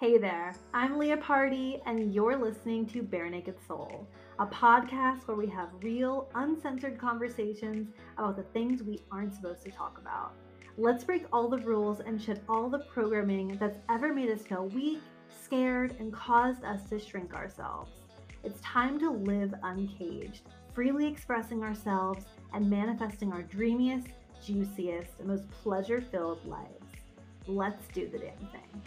Hey there, I'm Leah Party, and you're listening to Bare Naked Soul, a podcast where we have real, uncensored conversations about the things we aren't supposed to talk about. Let's break all the rules and shed all the programming that's ever made us feel weak, scared, and caused us to shrink ourselves. It's time to live uncaged, freely expressing ourselves and manifesting our dreamiest, juiciest, and most pleasure filled lives. Let's do the damn thing.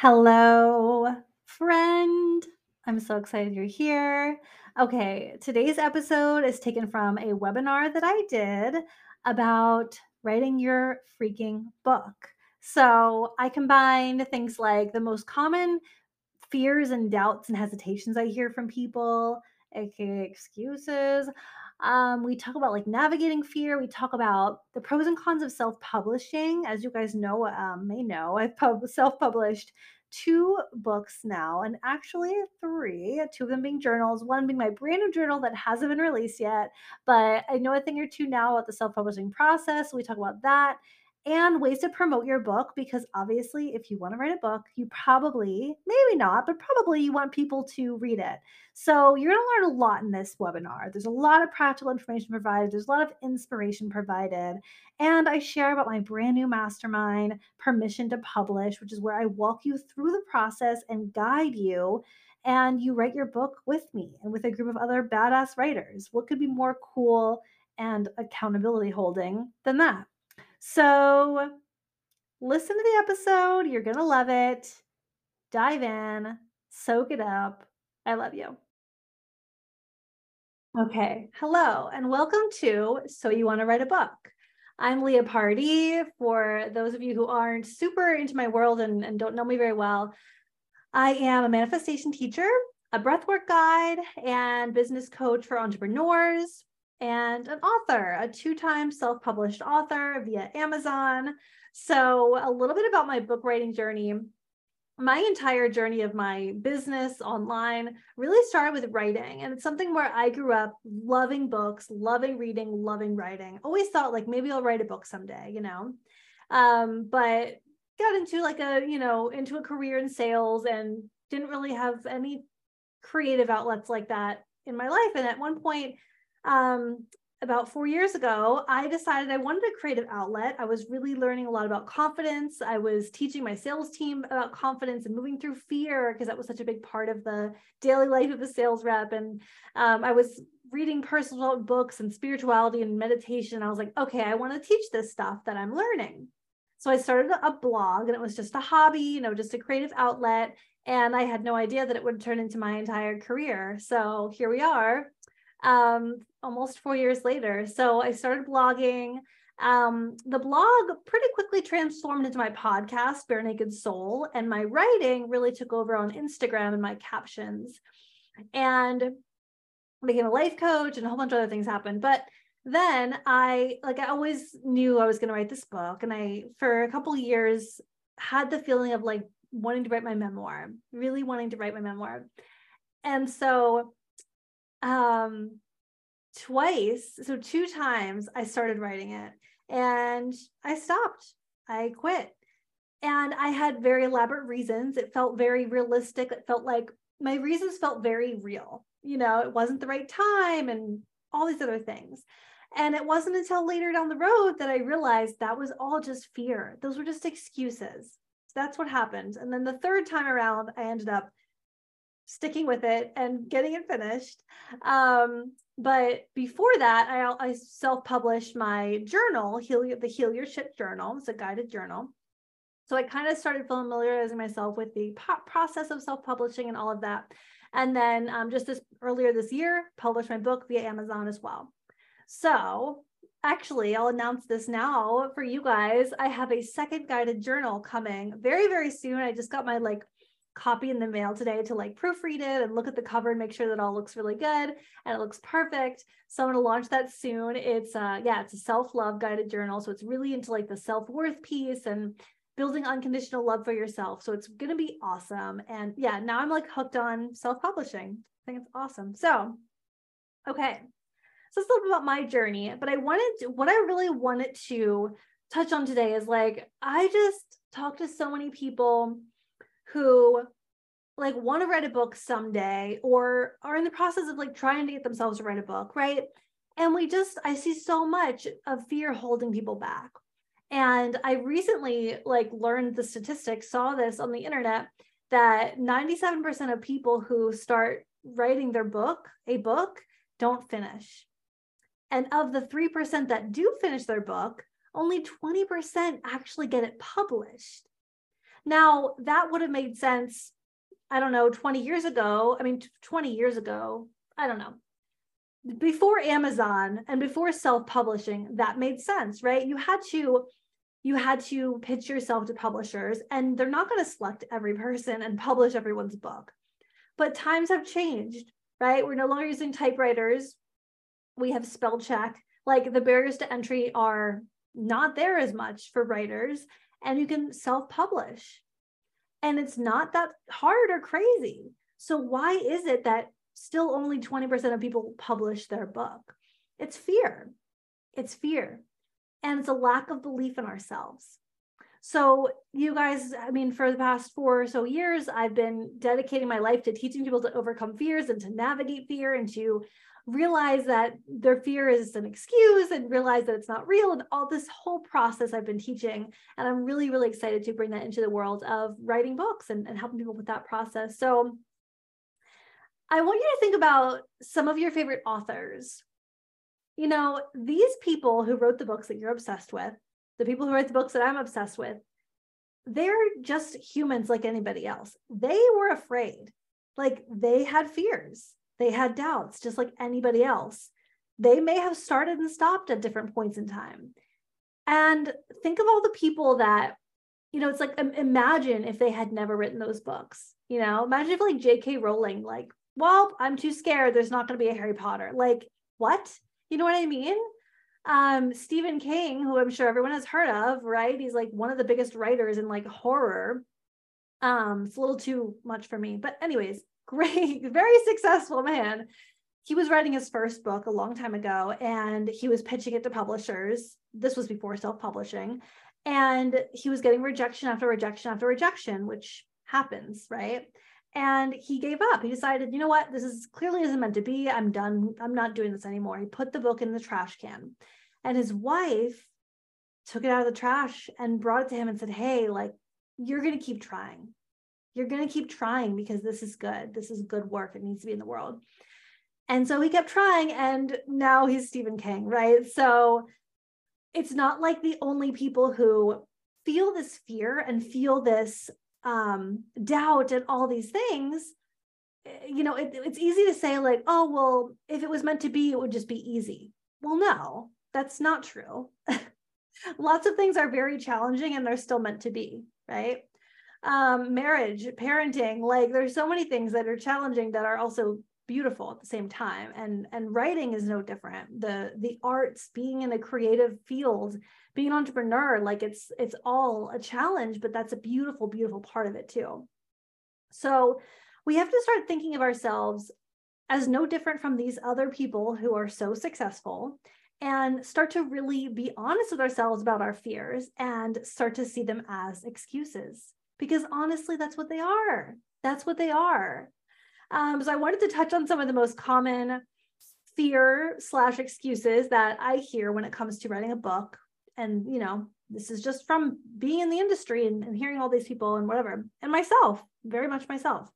Hello, friend. I'm so excited you're here. Okay, today's episode is taken from a webinar that I did about writing your freaking book. So I combined things like the most common fears and doubts and hesitations I hear from people, aka excuses. Um, we talk about like navigating fear. We talk about the pros and cons of self-publishing. As you guys know, um, may know, I've pub- self-published two books now, and actually three, two of them being journals, one being my brand new journal that hasn't been released yet. But I know a thing or two now about the self publishing process. we talk about that and ways to promote your book because obviously if you want to write a book you probably maybe not but probably you want people to read it. So you're going to learn a lot in this webinar. There's a lot of practical information provided there's a lot of inspiration provided and i share about my brand new mastermind permission to publish which is where i walk you through the process and guide you and you write your book with me and with a group of other badass writers. What could be more cool and accountability holding than that so listen to the episode. You're going to love it. Dive in, soak it up. I love you. Okay. Hello, and welcome to So You Want to Write a Book. I'm Leah Party. For those of you who aren't super into my world and, and don't know me very well, I am a manifestation teacher, a breathwork guide, and business coach for entrepreneurs and an author, a two time self published author via Amazon. So, a little bit about my book writing journey. My entire journey of my business online really started with writing. And it's something where I grew up loving books, loving reading, loving writing. Always thought like maybe I'll write a book someday, you know? Um, but got into like a, you know, into a career in sales and didn't really have any creative outlets like that in my life. And at one point, um, about four years ago, I decided I wanted a creative outlet. I was really learning a lot about confidence. I was teaching my sales team about confidence and moving through fear because that was such a big part of the daily life of a sales rep. And um, I was reading personal books and spirituality and meditation. I was like, okay, I want to teach this stuff that I'm learning. So I started a blog and it was just a hobby, you know, just a creative outlet. And I had no idea that it would turn into my entire career. So here we are um, almost four years later. So I started blogging. Um, the blog pretty quickly transformed into my podcast, Bare Naked Soul, and my writing really took over on Instagram and my captions. And I became a life coach and a whole bunch of other things happened. But then I like I always knew I was going to write this book, and I for a couple years had the feeling of like wanting to write my memoir, really wanting to write my memoir. And so um twice. So two times i started writing it and i stopped. I quit. And i had very elaborate reasons. It felt very realistic. It felt like my reasons felt very real. You know it wasn't the right time and all these other things. And it wasn't until later down the road that i realized that was all just fear. Those were just excuses. So that's what happened. And then the third time around i ended up sticking with it and getting it finished. Um, but before that, I, I self-published my journal, Heal the Heal Your Shit Journal. It's a guided journal. So I kind of started familiarizing myself with the po- process of self-publishing and all of that. And then um, just this earlier this year, published my book via Amazon as well. So actually, I'll announce this now for you guys. I have a second guided journal coming very, very soon. I just got my like copy in the mail today to like proofread it and look at the cover and make sure that all looks really good and it looks perfect. So I'm going to launch that soon. It's uh yeah, it's a self-love guided journal. So it's really into like the self-worth piece and building unconditional love for yourself. So it's going to be awesome. And yeah, now I'm like hooked on self-publishing. I think it's awesome. So okay. So it's a little bit about my journey, but I wanted to, what I really wanted to touch on today is like I just talk to so many people who like want to write a book someday or are in the process of like trying to get themselves to write a book, right? And we just I see so much of fear holding people back. And I recently like learned the statistics, saw this on the internet that 97% of people who start writing their book, a book, don't finish. And of the 3% that do finish their book, only 20% actually get it published. Now, that would have made sense, I don't know, 20 years ago. I mean, 20 years ago, I don't know. Before Amazon and before self-publishing, that made sense, right? You had to you had to pitch yourself to publishers and they're not going to select every person and publish everyone's book. But times have changed, right? We're no longer using typewriters. We have spell check. Like the barriers to entry are not there as much for writers and you can self-publish. And it's not that hard or crazy. So why is it that still only 20% of people publish their book? It's fear. It's fear. And it's a lack of belief in ourselves. So you guys i mean for the past four or so years i've been dedicating my life to teaching people to overcome fears and to navigate fear and to realize that their fear is an excuse and realize that it's not real and all this whole process I've been teaching. And I'm really, really excited to bring that into the world of writing books and, and helping people with that process. So I want you to think about some of your favorite authors. You know, these people who wrote the books that you're obsessed with, the people who write the books that I'm obsessed with, they're just humans like anybody else. They were afraid, like they had fears they had doubts, just like anybody else. They may have started and stopped at different points in time. And think of all the people that, you know, it's like imagine if they had never written those books. You know, imagine if like J.K. Rowling, like, well, I'm too scared. There's not going to be a Harry Potter. Like, what? You know what I mean? Um, Stephen King, who I'm sure everyone has heard of, right? He's like one of the biggest writers in like horror. Um, it's a little too much for me, but anyways, great, very successful man. He was writing his first book a long time ago and he was pitching it to publishers. This was before self publishing. And he was getting rejection after rejection after rejection, which happens, right? And he gave up. He decided, you know what, this is clearly isn't meant to be. I'm done. I'm not doing this anymore. He put the book in the trash can. And his wife took it out of the trash and brought it to him and said, Hey, like, you're going to keep trying you're going to keep trying because this is good. This is good work. It needs to be in the world. And so he kept trying, and now he's Stephen King, right? So it's not like the only people who feel this fear and feel this um, doubt and all these things. You know, it, it's easy to say, like, oh, well, if it was meant to be, it would just be easy. Well, no, that's not true. Lots of things are very challenging and they're still meant to be, right? Um, marriage, parenting. Like there's so many things that are challenging that are also beautiful at the same time. And and writing is no different. The the arts, being in a creative field, being an entrepreneur, like it's it's all a challenge, but that's a beautiful, beautiful part of it too. So we have to start thinking of ourselves as no different from these other people who are so successful and start to really be honest with ourselves about our fears and start to see them as excuses because honestly, that's what they are. That's what they are. Um, so I wanted to touch on some of the most common fear slash excuses that I hear when it comes to writing a book. And, you know, this is just from being in the industry and, and hearing all these people and whatever, and myself, very much myself.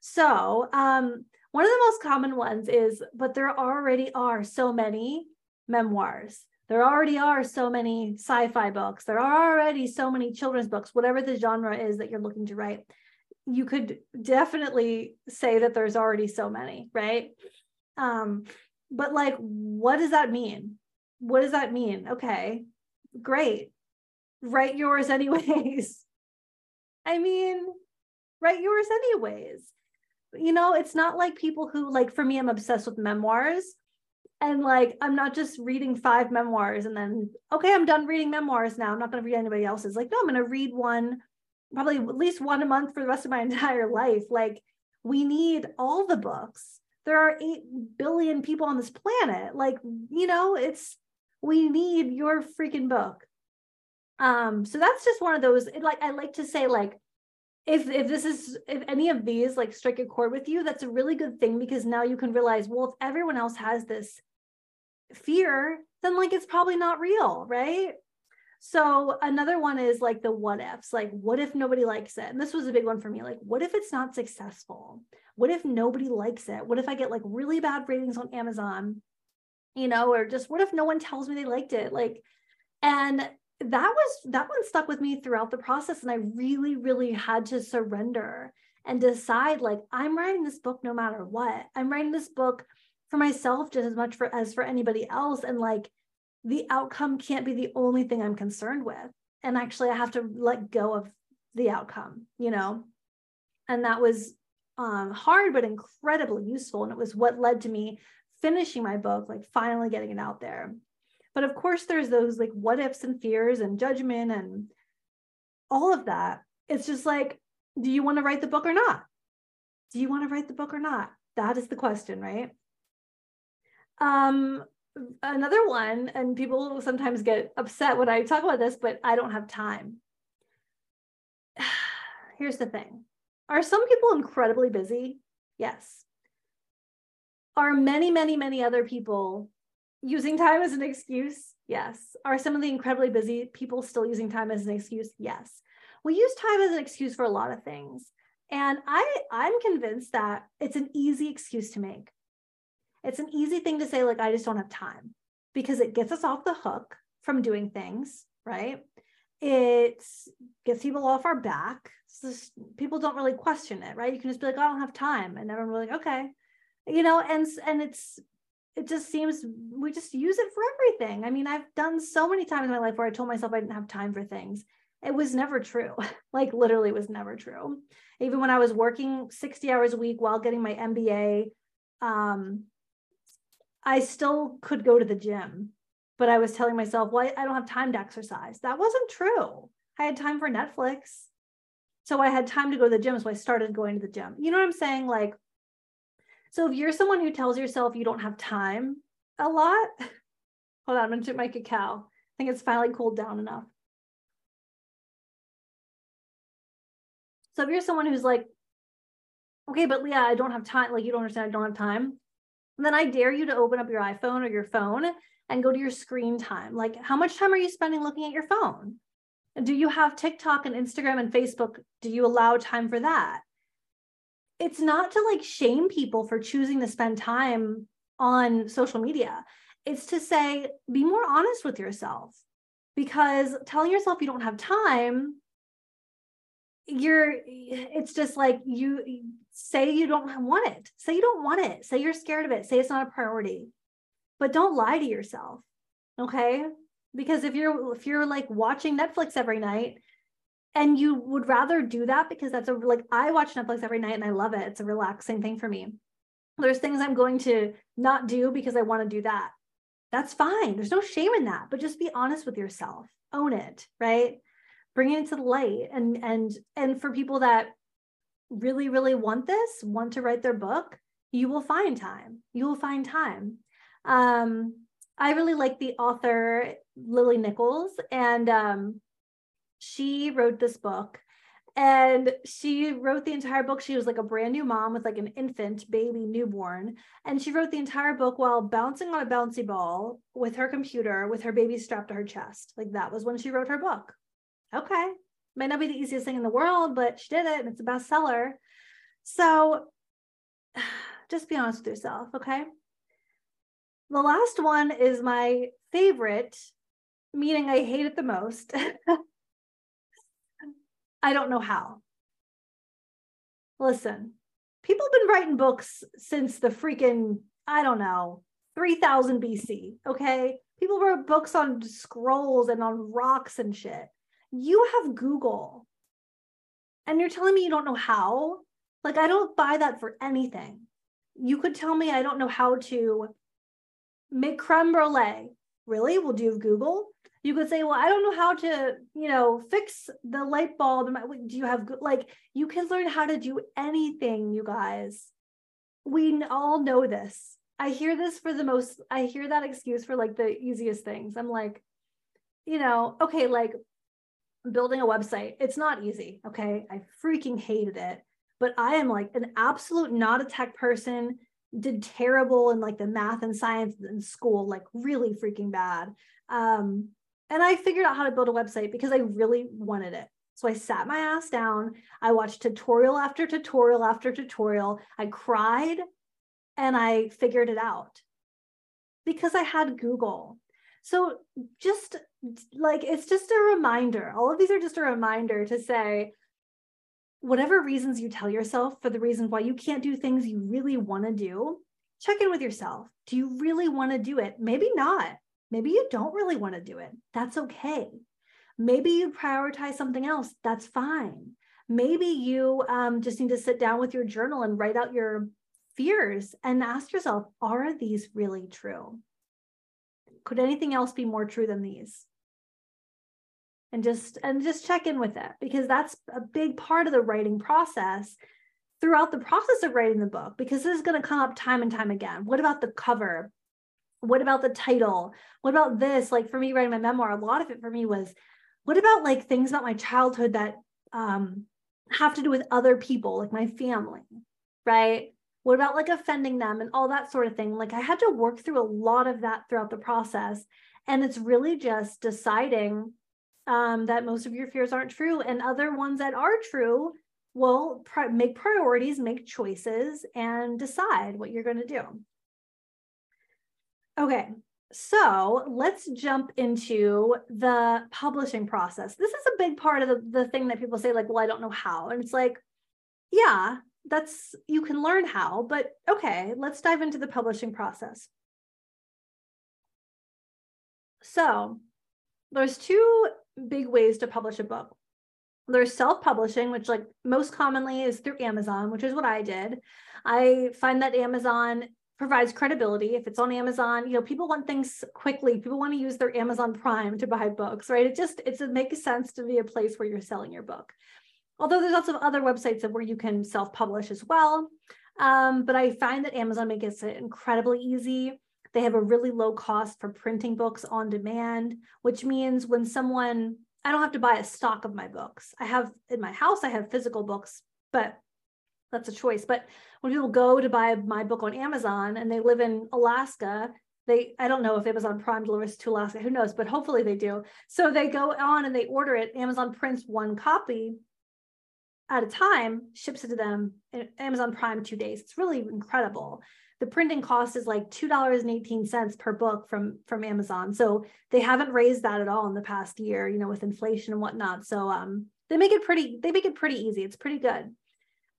So, um, one of the most common ones is, but there already are so many memoirs there already are so many sci-fi books. There are already so many children's books whatever the genre is that you're looking to write. You could definitely say that there's already so many right? Um but like what does that mean? What does that mean? Okay great. Write yours anyways. I mean write yours anyways. You know it's not like people who like for me i'm obsessed with memoirs and like i'm not just reading five memoirs and then okay i'm done reading memoirs now. I'm not going to read anybody else's. Like no i'm going to read one probably at least one a month for the rest of my entire life. Like we need all the books. There are 8 billion people on this planet. Like you know it's We need your freaking book. Um, so that's just one of those, it, like I like to say, like, if if this is if any of these like strike a chord with you, that's a really good thing because now you can realize, well, if everyone else has this fear, then like it's probably not real, right? So another one is like the what ifs, like what if nobody likes it? And this was a big one for me. Like, what if it's not successful? What if nobody likes it? What if I get like really bad ratings on Amazon? You know, or just what if no one tells me they liked it? Like, and that was that one stuck with me throughout the process. And I really, really had to surrender and decide like I'm writing this book no matter what. I'm writing this book for myself just as much for as for anybody else. And like the outcome can't be the only thing I'm concerned with. And actually, I have to let go of the outcome, you know? And that was um, hard, but incredibly useful. And it was what led to me finishing my book, like finally getting it out there. But of course, there's those like what ifs and fears and judgment and all of that. It's just like, do you want to write the book or not? Do you want to write the book or not? That is the question, right? Um, another one, and people sometimes get upset when I talk about this, but I don't have time. Here's the thing Are some people incredibly busy? Yes. Are many, many, many other people using time as an excuse? Yes. Are some of the incredibly busy people still using time as an excuse? Yes. We use time as an excuse for a lot of things. And I, I'm convinced that it's an easy excuse to make. It's an easy thing to say, like, I just don't have time because it gets us off the hook from doing things, right? It gets people off our back. People don't really question it, right? You can just be like, I don't have time. And everyone will be like, okay. You know, and and it's it just seems we just use it for everything. I mean, I've done so many times in my life where I told myself I didn't have time for things. It was never true. like literally was never true. Even when I was working 60 hours a week while getting my MBA, um, I still could go to the gym, but I was telling myself, well, I don't have time to exercise. That wasn't true. I had time for Netflix. So I had time to go to the gym. So I started going to the gym. You know what I'm saying? Like, so if you're someone who tells yourself you don't have time a lot, hold on, I'm going to drink my cacao. I think it's finally cooled down enough. So if you're someone who's like, okay, but Leah, I don't have time, like you don't understand, I don't have time then I dare you to open up your iPhone or your phone and go to your screen time. Like, how much time are you spending looking at your phone? Do you have TikTok and Instagram and Facebook? Do you allow time for that? It's not to like shame people for choosing to spend time on social media. It's to say, be more honest with yourself because telling yourself you don't have time you're it's just like you say you don't want it. Say you don't want it. Say you're scared of it. Say it's not a priority. But don't lie to yourself okay? Because if you're if you're like watching netflix every night and you would rather do that because that's a like i watch netflix every night and i love it. It's a relaxing thing for me. There's things i'm going to not do because i want to do that. That's fine. There's no shame in that. But just be honest with yourself. Own it right? Bring it to the light. And and and for people that really really want this want to write their book you will find time. You will find time. Um i really like the author lily nichols and um she wrote this book. And she wrote the entire book. She was like a brand new mom with like an infant baby newborn. And she wrote the entire book while bouncing on a bouncy ball with her computer with her baby strapped to her chest. Like that was when she wrote her book. Okay, might not be the easiest thing in the world, but she did it and it's a bestseller. So just be honest with yourself, okay? The last one is my favorite, meaning I hate it the most. I don't know how. Listen, people have been writing books since the freaking, I don't know, 3000 BC, okay? People wrote books on scrolls and on rocks and shit you have Google and you're telling me you don't know how? Like, I don't buy that for anything. You could tell me I don't know how to make creme brulee. Really? Well, do you have Google? You could say, well, I don't know how to, you know, fix the light bulb. Do you have, like, you can learn how to do anything, you guys. We all know this. I hear this for the most, I hear that excuse for like the easiest things. I'm like, you know, okay, like building a website, it's not easy. Okay. I freaking hated it. But I am like an absolute not a tech person, did terrible in like the math and science in school, like really freaking bad. Um, and I figured out how to build a website because I really wanted it. So I sat my ass down. I watched tutorial after tutorial after tutorial. I cried and I figured it out because I had Google. So just like it's just a reminder. All of these are just a reminder to say, whatever reasons you tell yourself for the reasons why you can't do things you really want to do, check in with yourself. Do you really want to do it? Maybe not. Maybe you don't really want to do it. That's okay. Maybe you prioritize something else. That's fine. Maybe you um, just need to sit down with your journal and write out your fears and ask yourself are these really true? Could anything else be more true than these? And just and just check in with it because that's a big part of the writing process throughout the process of writing the book because this is going to come up time and time again. What about the cover? What about the title? What about this? Like for me writing my memoir, a lot of it for me was what about like things about my childhood that um, have to do with other people, like my family, right? What about like offending them and all that sort of thing? Like I had to work through a lot of that throughout the process. And it's really just deciding um, that most of your fears aren't true and other ones that are true will make priorities, make choices, and decide what you're going to do. Okay, so let's jump into the publishing process. This is a big part of the, the thing that people say, like, well, I don't know how. And it's like, yeah, that's, you can learn how, but okay, let's dive into the publishing process. So there's two big ways to publish a book. There's self-publishing, which like most commonly is through Amazon, which is what I did. I find that Amazon provides credibility. If it's on Amazon, you know, people want things quickly. People want to use their Amazon Prime to buy books, right? It just it's, it makes sense to be a place where you're selling your book. Although there's lots of other websites where you can self-publish as well. Um, but I find that Amazon makes it incredibly easy. They have a really low cost for printing books on demand, which means when someone, I don't have to buy a stock of my books. I have in my house, I have physical books, but that's a choice. But when people go to buy my book on Amazon and they live in Alaska, they I don't know if Amazon Prime delivers to Alaska, who knows, but hopefully they do. So they go on and they order it. Amazon prints one copy at a time, ships it to them. Amazon Prime two days. It's really incredible. The printing cost is like two dollars and eighteen cents per book from from Amazon. So they haven't raised that at all in the past year, you know, with inflation and whatnot. So um, they make it pretty. They make it pretty easy. It's pretty good.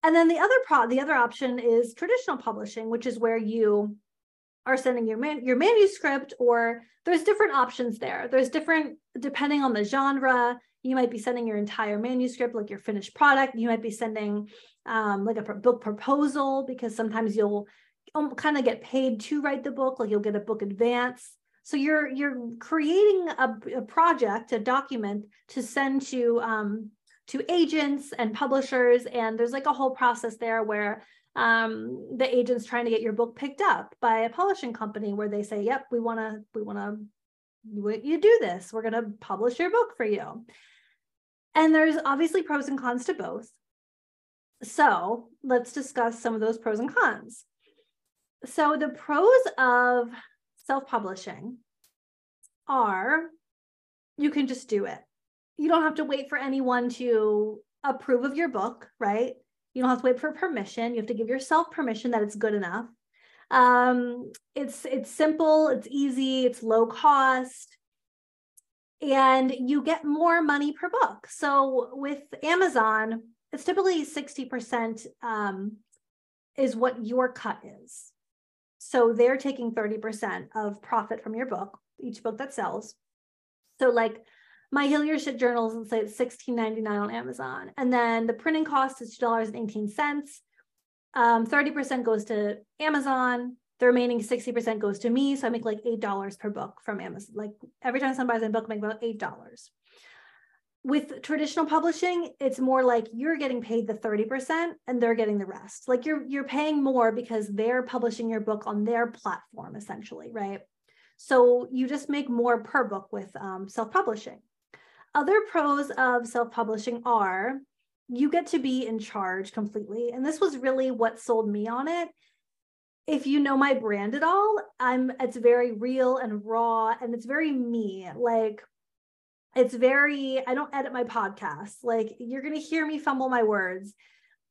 And then the other pro the other option is traditional publishing, which is where you are sending your man your manuscript or there's different options there. There's different depending on the genre. You might be sending your entire manuscript, like your finished product. You might be sending um, like a book proposal because sometimes you'll um, kind of get paid to write the book, like you'll get a book advance. So you're you're creating a, a project, a document to send to um, to agents and publishers. And there's like a whole process there where um, the agent's trying to get your book picked up by a publishing company where they say, yep, we want to, we want to, you do this. We're going to publish your book for you. And there's obviously pros and cons to both. So let's discuss some of those pros and cons. So the pros of self-publishing are you can just do it you don't have to wait for anyone to approve of your book, right? You don't have to wait for permission. You have to give yourself permission that it's good enough. Um, it's it's simple, it's easy, it's low cost, and you get more money per book. So with Amazon, it's typically 60% um, is what your cut is. So they're taking 30% of profit from your book, each book that sells. So like my Heal Shit journals and say it's $16.99 on Amazon. And then the printing cost is $2.18. Um, 30% goes to Amazon. The remaining 60% goes to me. So I make like $8 per book from Amazon. Like every time someone buys a book, I make about $8. with traditional publishing it's more like you're getting paid the 30% and they're getting the rest like you're you're paying more because they're publishing your book on their platform essentially right so you just make more per book with um, self-publishing other pros of self-publishing are you get to be in charge completely and this was really what sold me on it if you know my brand at all i'm it's very real and raw and it's very me like it's very i don't edit my podcast. Like you're going to hear me fumble my words.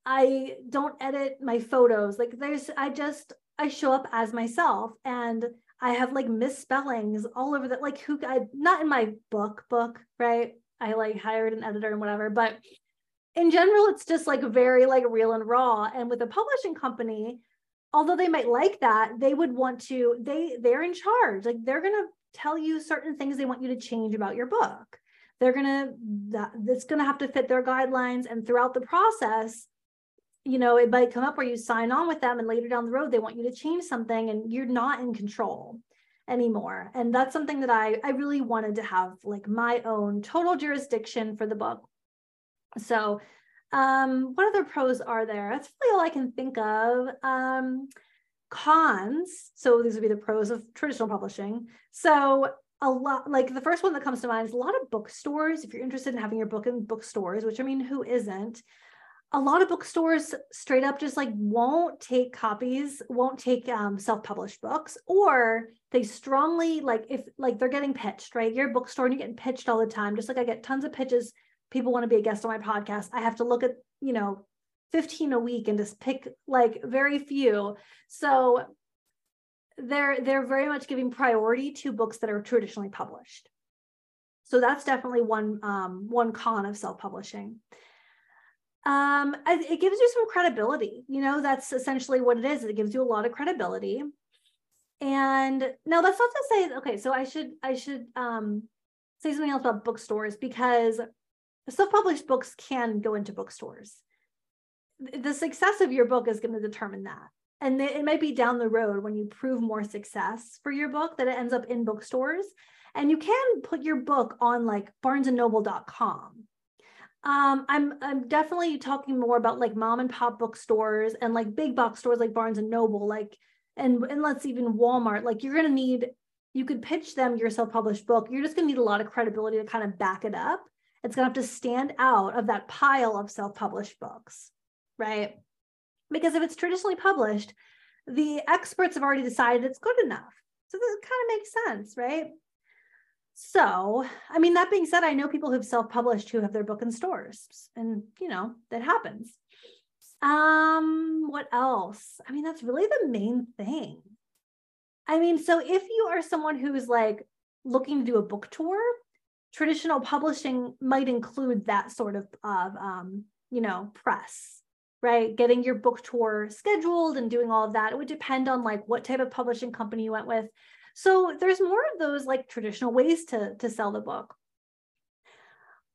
I don't edit my photos. Like there's i just i show up as myself and i have like misspellings all over that like who i not in my book book right? I like hired an editor and whatever but in general it's just like very like real and raw. And with a publishing company although they might like that they would want to they they're in charge like they're going to tell you certain things they want you to change about your book. They're gonna that it's gonna have to fit their guidelines, and throughout the process, you know, it might come up where you sign on with them, and later down the road they want you to change something, and you're not in control anymore. And that's something that I I really wanted to have like my own total jurisdiction for the book. So um what other pros are there? That's really all i can think of. Um cons so these would be the pros of traditional publishing. So a lot like the first one that comes to mind is a lot of bookstores if you're interested in having your book in bookstores which i mean who isn't? A lot of bookstores straight up just like won't take copies won't take um, self-published books or they strongly like if like they're getting pitched right? You're a bookstore and you're getting pitched all the time just like i get tons of pitches people want to be a guest on my podcast i have to look at you know 15 a week and just pick like very few. So they're they're very much giving priority to books that are traditionally published. So that's definitely one um, one con of self-publishing. Um, it gives you some credibility. You know, that's essentially what it is. It gives you a lot of credibility. And no, that's not to say okay. So I should I should um, say something else about bookstores because self-published books can go into bookstores the success of your book is going to determine that. And it might be down the road when you prove more success for your book that it ends up in bookstores. And you can put your book on like barnesandnoble.com. Um, I'm I'm definitely talking more about like mom and pop bookstores and like big box stores like Barnes and Noble, like and and let's even Walmart. Like you're gonna need you could pitch them your self-published book. You're just gonna need a lot of credibility to kind of back it up. It's gonna have to stand out of that pile of self-published books right? Because if it's traditionally published, the experts have already decided it's good enough. So this kind of makes sense, right? So, I mean, that being said, I know people who've self published who have their book in stores, and you know, that happens. Um, what else? I mean, that's really the main thing. I mean, so if you are someone who's like looking to do a book tour, traditional publishing might include that sort of, of um, you know, press right? Getting your book tour scheduled and doing all of that. It would depend on like what type of publishing company you went with. So there's more of those like traditional ways to, to sell the book.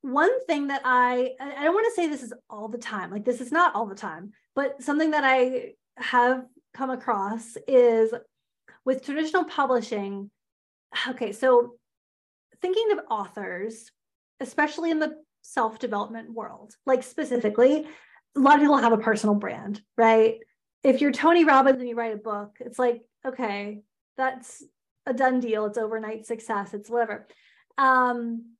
One thing that I, I don't want to say this is all the time, like this is not all the time, but something that I have come across is with traditional publishing. Okay, so thinking of authors, especially in the self development world, like specifically, a lot of people have a personal brand, right? If you're Tony Robbins and you write a book, it's like, okay, that's a done deal. It's overnight success. It's whatever. Um,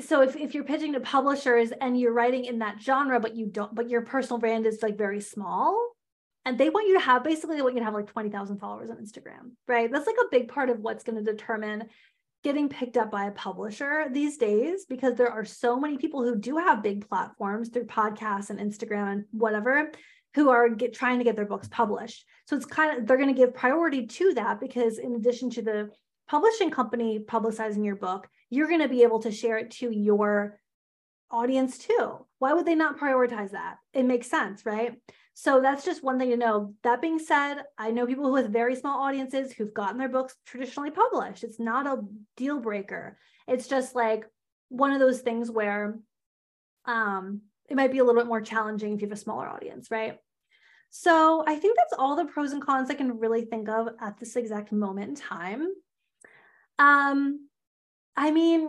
so if, if you're pitching to publishers and you're writing in that genre, but you don't, but your personal brand is like very small, and they want you to have basically they want you to have like 20,000 followers on Instagram, right? That's like a big part of what's going to determine getting picked up by a publisher these days because there are so many people who do have big platforms through podcasts and Instagram and whatever who are get, trying to get their books published. So it's kind of they're going to give priority to that because in addition to the publishing company publicizing your book, you're going to be able to share it to your audience too. Why would they not prioritize that? It makes sense, right? So that's just one thing to know. That being said, I know people with very small audiences who've gotten their books traditionally published. It's not a deal breaker. It's just like one of those things where um, it might be a little bit more challenging if you have a smaller audience, right? So I think that's all the pros and cons I can really think of at this exact moment in time. Um, I mean,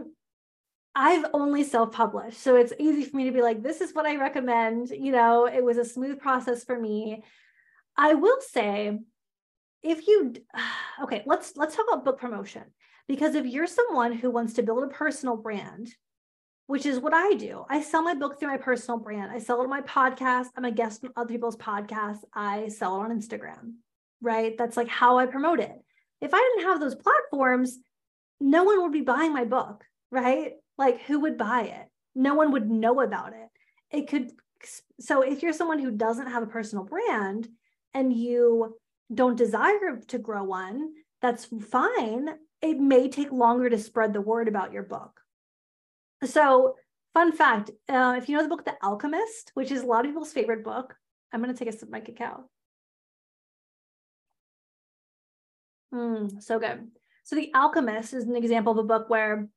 I've only self-published. So it's easy for me to be like, this is what I recommend. You know, it was a smooth process for me. I will say, if you okay, let's let's talk about book promotion. Because if you're someone who wants to build a personal brand, which is what I do, I sell my book through my personal brand. I sell it on my podcast. I'm a guest on other people's podcasts. I sell it on Instagram, right? That's like how I promote it. If I didn't have those platforms, no one would be buying my book, right? Like, who would buy it? No one would know about it. It could, so if you're someone who doesn't have a personal brand and you don't desire to grow one, that's fine. It may take longer to spread the word about your book. So, fun fact uh, if you know the book The Alchemist, which is a lot of people's favorite book, I'm going to take a sip of my cacao. Mm, so good. So, The Alchemist is an example of a book where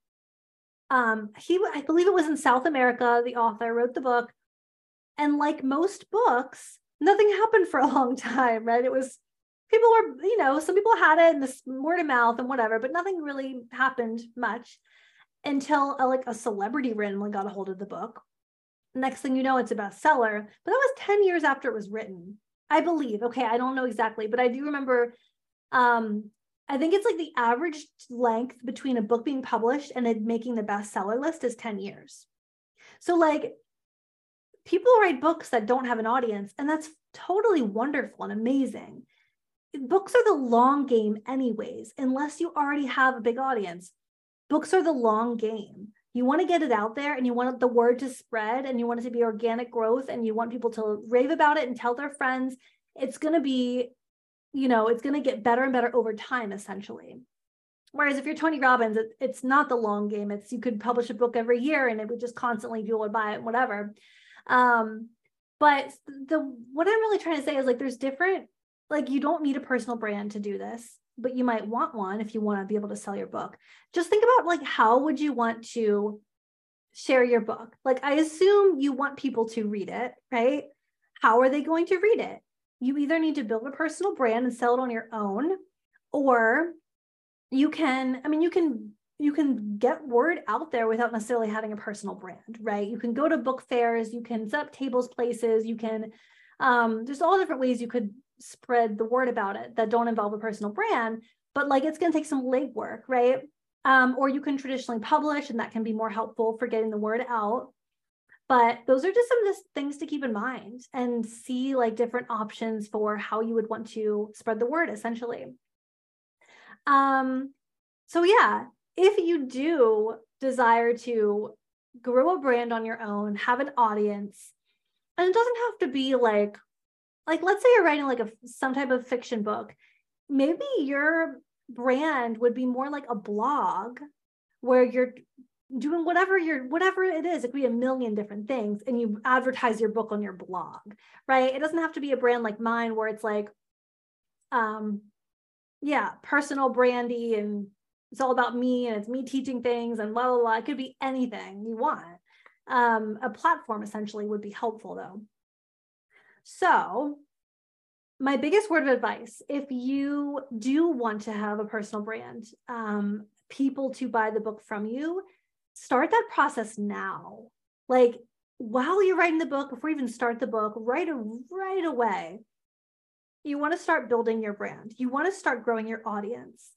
um, he, I believe it was in South America, the author wrote the book. And like most books, nothing happened for a long time, right? It was people were, you know, some people had it in this word of mouth and whatever, but nothing really happened much until a, like a celebrity randomly got a hold of the book. Next thing you know, it's a bestseller. But that was 10 years after it was written, I believe. Okay, I don't know exactly, but I do remember um, I think it's like the average length between a book being published and it making the bestseller list is 10 years. So, like, people write books that don't have an audience, and that's totally wonderful and amazing. Books are the long game, anyways, unless you already have a big audience. Books are the long game. You want to get it out there and you want the word to spread and you want it to be organic growth and you want people to rave about it and tell their friends. It's going to be you know, it's going to get better and better over time, essentially. Whereas if you're Tony Robbins, it, it's not the long game. It's you could publish a book every year and it would just constantly people would buy it, whatever. Um, but the what I'm really trying to say is like there's different, like you don't need a personal brand to do this, but you might want one if you want to be able to sell your book. Just think about like how would you want to share your book? Like I assume you want people to read it, right? How are they going to read it? You either need to build a personal brand and sell it on your own or you can i mean you can you can get word out there without necessarily having a personal brand right? You can go to book fairs you can set up tables places you can um, there's all different ways you could spread the word about it that don't involve a personal brand but like it's going to take some legwork right? Um, or you can traditionally publish and that can be more helpful for getting the word out but those are just some of the things to keep in mind and see like different options for how you would want to spread the word essentially. Um, so yeah, if you do desire to grow a brand on your own, have an audience, and it doesn't have to be like, like let's say you're writing like a some type of fiction book, maybe your brand would be more like a blog where you're doing whatever you're whatever it is it could be a million different things and you advertise your book on your blog right? It doesn't have to be a brand like mine where it's like um yeah personal brandy and it's all about me and it's me teaching things and blah blah blah it could be anything you want. Um a platform essentially would be helpful though. So my biggest word of advice if you do want to have a personal brand um people to buy the book from you start that process now. Like while you're writing the book, before you even start the book, right, right away, you want to start building your brand. You want to start growing your audience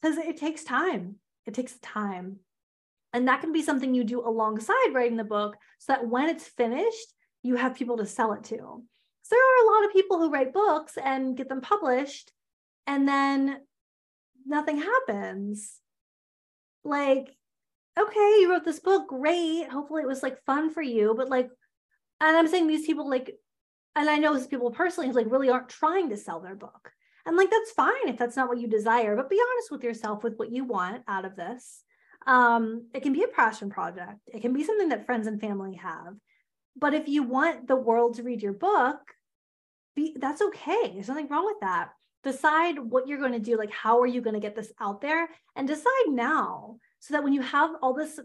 because it takes time. It takes time. And that can be something you do alongside writing the book so that when it's finished, you have people to sell it to. So there are a lot of people who write books and get them published and then nothing happens. Like okay, you wrote this book, great. Hopefully it was like fun for you. But like, and I'm saying these people like, and I know these people personally like really aren't trying to sell their book. And like that's fine if that's not what you desire, but be honest with yourself with what you want out of this. Um, it can be a passion project. It can be something that friends and family have. But if you want the world to read your book, be that's okay. There's nothing wrong with that. Decide what you're going to do, like how are you going to get this out there and decide now so that when you have all this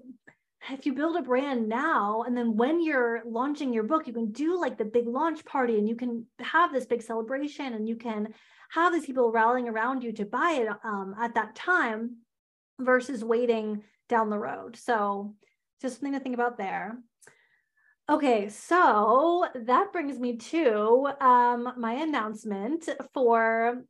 if you build a brand now and then when you're launching your book you can do like the big launch party and you can have this big celebration and you can have these people rallying around you to buy it um, at that time versus waiting down the road so just something to think about there. Okay, so that brings me to um, my announcement for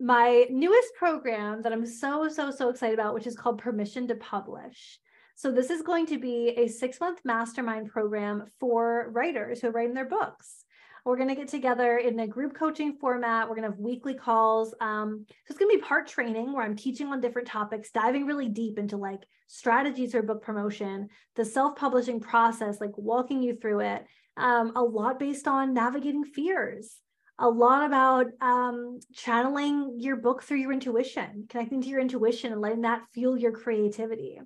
my newest program that I'm so, so, so excited about, which is called Permission to Publish. So, this is going to be a six month mastermind program for writers who are writing their books. We're going to get together in a group coaching format. We're going to have weekly calls. Um, so it's going to be part training where I'm teaching on different topics, diving really deep into like strategies for book promotion, the self publishing process, like walking you through it. Um, a lot based on navigating fears, a lot about um, channeling your book through your intuition, connecting to your intuition and letting that fuel your creativity.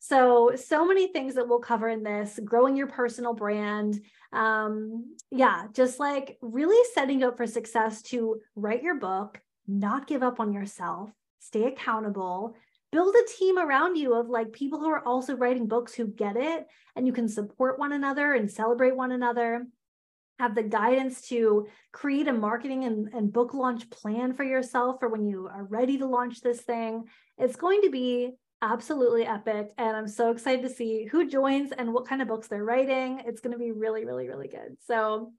So, so many things that we'll cover in this growing your personal brand. Um, yeah, just like really setting up for success to write your book, not give up on yourself, stay accountable, build a team around you of like people who are also writing books who get it and you can support one another and celebrate one another have the guidance to create a marketing and, and book launch plan for yourself for when you are ready to launch this thing it's going to be absolutely epic. And I'm so excited to see who joins and what kind of books they're writing. It's going to be really, really, really good. So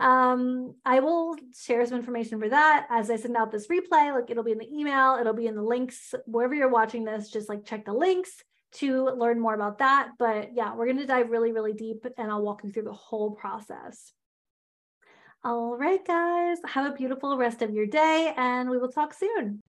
um, I will share some information for that as I send out this replay. Like it'll be in the email, it'll be in the links, wherever you're watching this, just like check the links to learn more about that. But yeah, we're going to dive really, really deep and I'll walk you through the whole process. All right, guys, have a beautiful rest of your day and we will talk soon.